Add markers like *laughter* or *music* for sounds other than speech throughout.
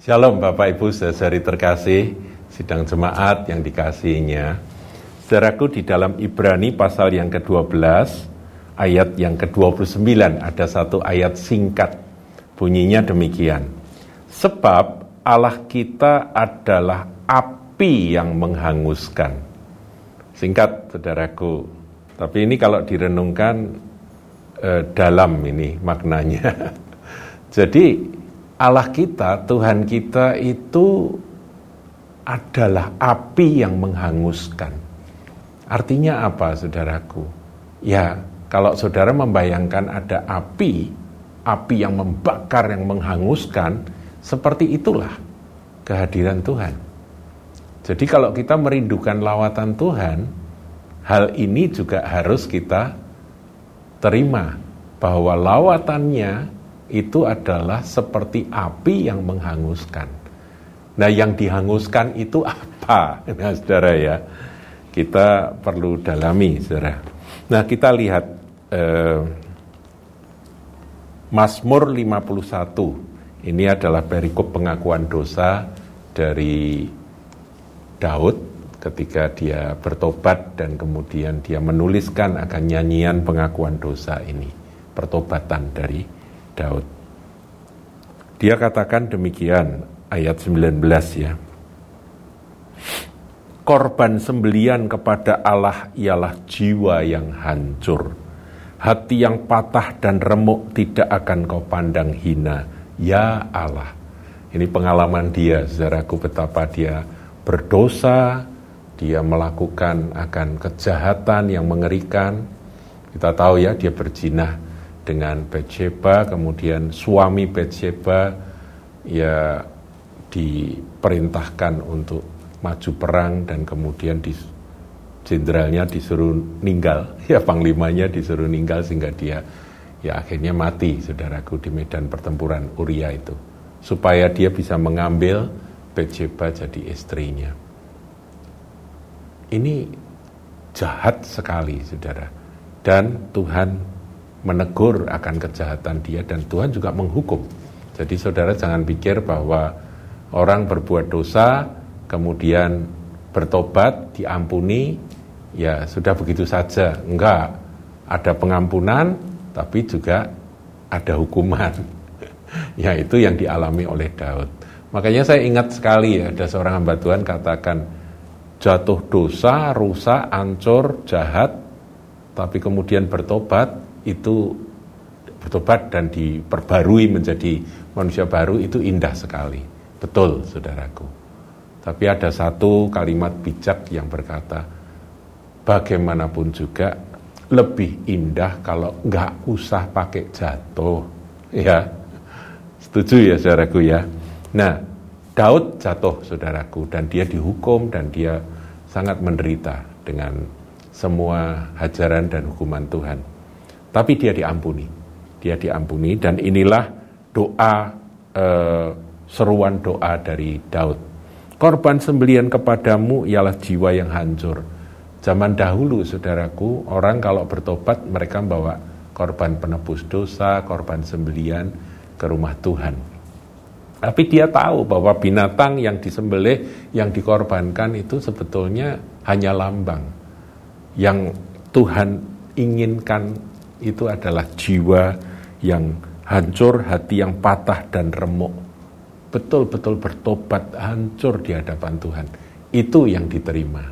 Shalom Bapak Ibu saudari terkasih, sidang jemaat yang dikasihinya. Saudaraku di dalam Ibrani pasal yang ke-12, ayat yang ke-29 ada satu ayat singkat. Bunyinya demikian. Sebab Allah kita adalah api yang menghanguskan. Singkat saudaraku. Tapi ini kalau direnungkan eh, dalam ini maknanya. *laughs* Jadi Allah kita, Tuhan kita itu adalah api yang menghanguskan. Artinya apa, saudaraku? Ya, kalau saudara membayangkan ada api, api yang membakar, yang menghanguskan, seperti itulah kehadiran Tuhan. Jadi kalau kita merindukan lawatan Tuhan, hal ini juga harus kita terima bahwa lawatannya itu adalah seperti api yang menghanguskan. Nah, yang dihanguskan itu *laughs* apa? Nah, saudara ya, kita perlu dalami, saudara. Nah, kita lihat eh, Mazmur 51. Ini adalah perikop pengakuan dosa dari Daud ketika dia bertobat dan kemudian dia menuliskan akan nyanyian pengakuan dosa ini, pertobatan dari Daud. Dia katakan demikian ayat 19 ya. Korban sembelian kepada Allah ialah jiwa yang hancur. Hati yang patah dan remuk tidak akan kau pandang hina. Ya Allah. Ini pengalaman dia, saudaraku betapa dia berdosa, dia melakukan akan kejahatan yang mengerikan. Kita tahu ya dia berjinah dengan Betsheba, kemudian suami Betsheba ya diperintahkan untuk maju perang dan kemudian di jenderalnya disuruh ninggal, *laughs* ya panglimanya disuruh ninggal sehingga dia ya akhirnya mati saudaraku di medan pertempuran Uria itu. Supaya dia bisa mengambil Betsheba jadi istrinya. Ini jahat sekali saudara. Dan Tuhan menegur akan kejahatan dia dan Tuhan juga menghukum. Jadi saudara jangan pikir bahwa orang berbuat dosa kemudian bertobat diampuni ya sudah begitu saja. Enggak. Ada pengampunan tapi juga ada hukuman. *laughs* ya itu yang dialami oleh Daud. Makanya saya ingat sekali ya ada seorang hamba Tuhan katakan jatuh dosa, rusak, ancur, jahat tapi kemudian bertobat itu bertobat dan diperbarui menjadi manusia baru itu indah sekali. Betul, saudaraku. Tapi ada satu kalimat bijak yang berkata, bagaimanapun juga lebih indah kalau nggak usah pakai jatuh. Ya, setuju ya saudaraku ya. Nah, Daud jatuh saudaraku dan dia dihukum dan dia sangat menderita dengan semua hajaran dan hukuman Tuhan. Tapi dia diampuni. Dia diampuni dan inilah doa eh, seruan doa dari Daud. Korban sembelian kepadamu ialah jiwa yang hancur. Zaman dahulu, saudaraku, orang kalau bertobat mereka bawa korban penebus dosa, korban sembelian ke rumah Tuhan. Tapi dia tahu bahwa binatang yang disembelih, yang dikorbankan itu sebetulnya hanya lambang. Yang Tuhan inginkan itu adalah jiwa yang hancur, hati yang patah dan remuk. Betul-betul bertobat, hancur di hadapan Tuhan. Itu yang diterima.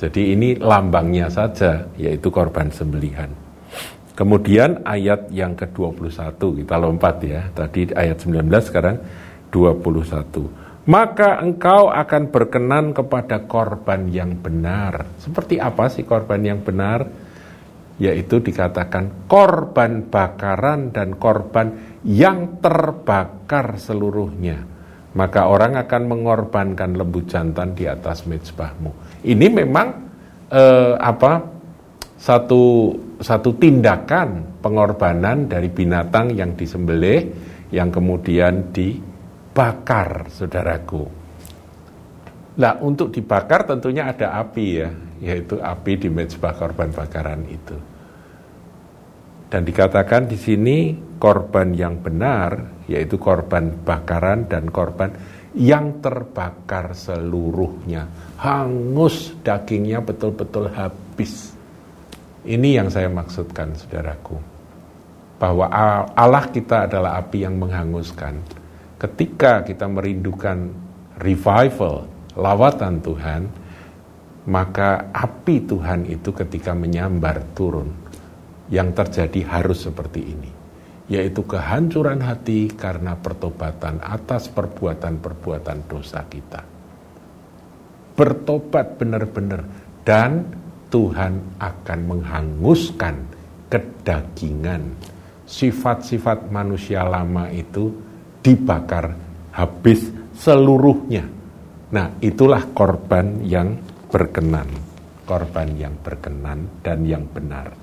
Jadi ini lambangnya saja, yaitu korban sembelihan. Kemudian ayat yang ke-21, kita lompat ya. Tadi ayat 19, sekarang 21. Maka engkau akan berkenan kepada korban yang benar. Seperti apa sih korban yang benar? Yaitu dikatakan korban bakaran dan korban yang terbakar seluruhnya. Maka orang akan mengorbankan lembu jantan di atas mezbahmu. Ini memang eh, apa satu satu tindakan pengorbanan dari binatang yang disembelih yang kemudian dibakar, saudaraku. Nah, untuk dibakar tentunya ada api ya, yaitu api di mezbah korban bakaran itu. Dan dikatakan di sini korban yang benar yaitu korban bakaran dan korban yang terbakar seluruhnya. Hangus dagingnya betul-betul habis. Ini yang saya maksudkan saudaraku. Bahwa Allah kita adalah api yang menghanguskan. Ketika kita merindukan revival, lawatan Tuhan, maka api Tuhan itu ketika menyambar turun yang terjadi harus seperti ini, yaitu kehancuran hati karena pertobatan atas perbuatan-perbuatan dosa kita. Bertobat benar-benar dan Tuhan akan menghanguskan kedagingan. Sifat-sifat manusia lama itu dibakar habis seluruhnya. Nah, itulah korban yang berkenan, korban yang berkenan dan yang benar.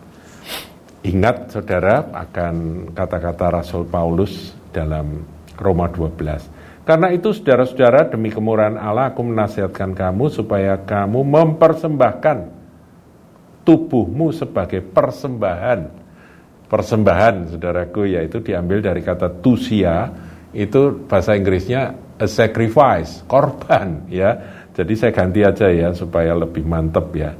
Ingat saudara akan kata-kata Rasul Paulus dalam Roma 12. Karena itu saudara-saudara demi kemurahan Allah aku menasihatkan kamu supaya kamu mempersembahkan tubuhmu sebagai persembahan. Persembahan saudaraku yaitu diambil dari kata tusia itu bahasa Inggrisnya a sacrifice, korban ya. Jadi saya ganti aja ya supaya lebih mantep ya.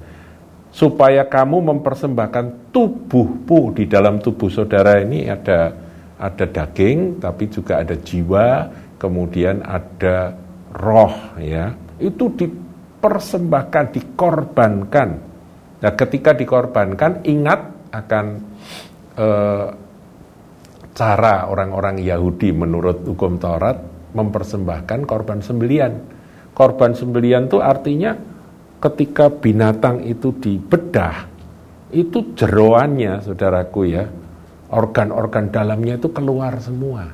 Supaya kamu mempersembahkan tubuhmu di dalam tubuh saudara ini ada ada daging tapi juga ada jiwa kemudian ada roh ya. Itu dipersembahkan dikorbankan. Nah ketika dikorbankan ingat akan eh, cara orang-orang Yahudi menurut hukum Taurat mempersembahkan korban sembelian korban sembelian itu artinya ketika binatang itu dibedah, itu jeroannya, saudaraku ya, organ-organ dalamnya itu keluar semua.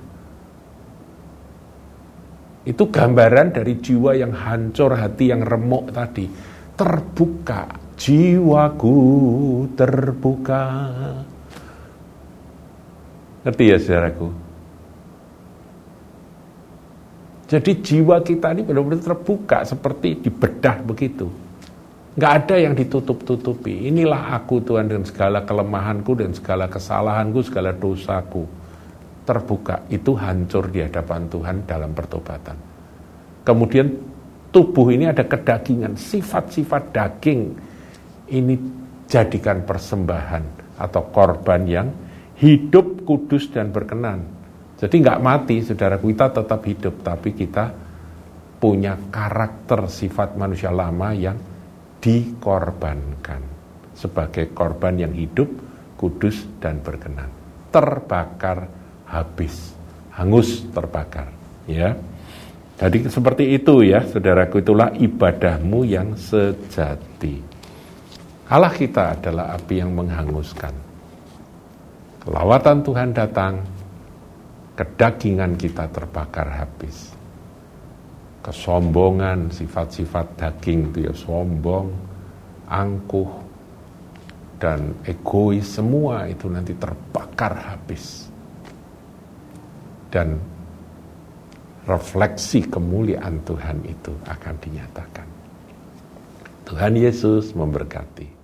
Itu gambaran dari jiwa yang hancur, hati yang remuk tadi. Terbuka, jiwaku terbuka. Ngerti ya saudaraku? Jadi jiwa kita ini benar-benar terbuka seperti dibedah begitu. Nggak ada yang ditutup-tutupi. Inilah aku Tuhan dengan segala kelemahanku dan segala kesalahanku, segala dosaku. Terbuka, itu hancur di hadapan Tuhan dalam pertobatan. Kemudian tubuh ini ada kedagingan, sifat-sifat daging. Ini jadikan persembahan atau korban yang hidup, kudus, dan berkenan. Jadi nggak mati, saudara kita tetap hidup, tapi kita punya karakter sifat manusia lama yang dikorbankan sebagai korban yang hidup, kudus dan berkenan. Terbakar habis, hangus terbakar, ya. Jadi seperti itu ya, saudaraku itulah ibadahmu yang sejati. Allah kita adalah api yang menghanguskan. Kelawatan Tuhan datang, kedagingan kita terbakar habis kesombongan, sifat-sifat daging itu ya sombong, angkuh, dan egois semua itu nanti terbakar habis. Dan refleksi kemuliaan Tuhan itu akan dinyatakan. Tuhan Yesus memberkati.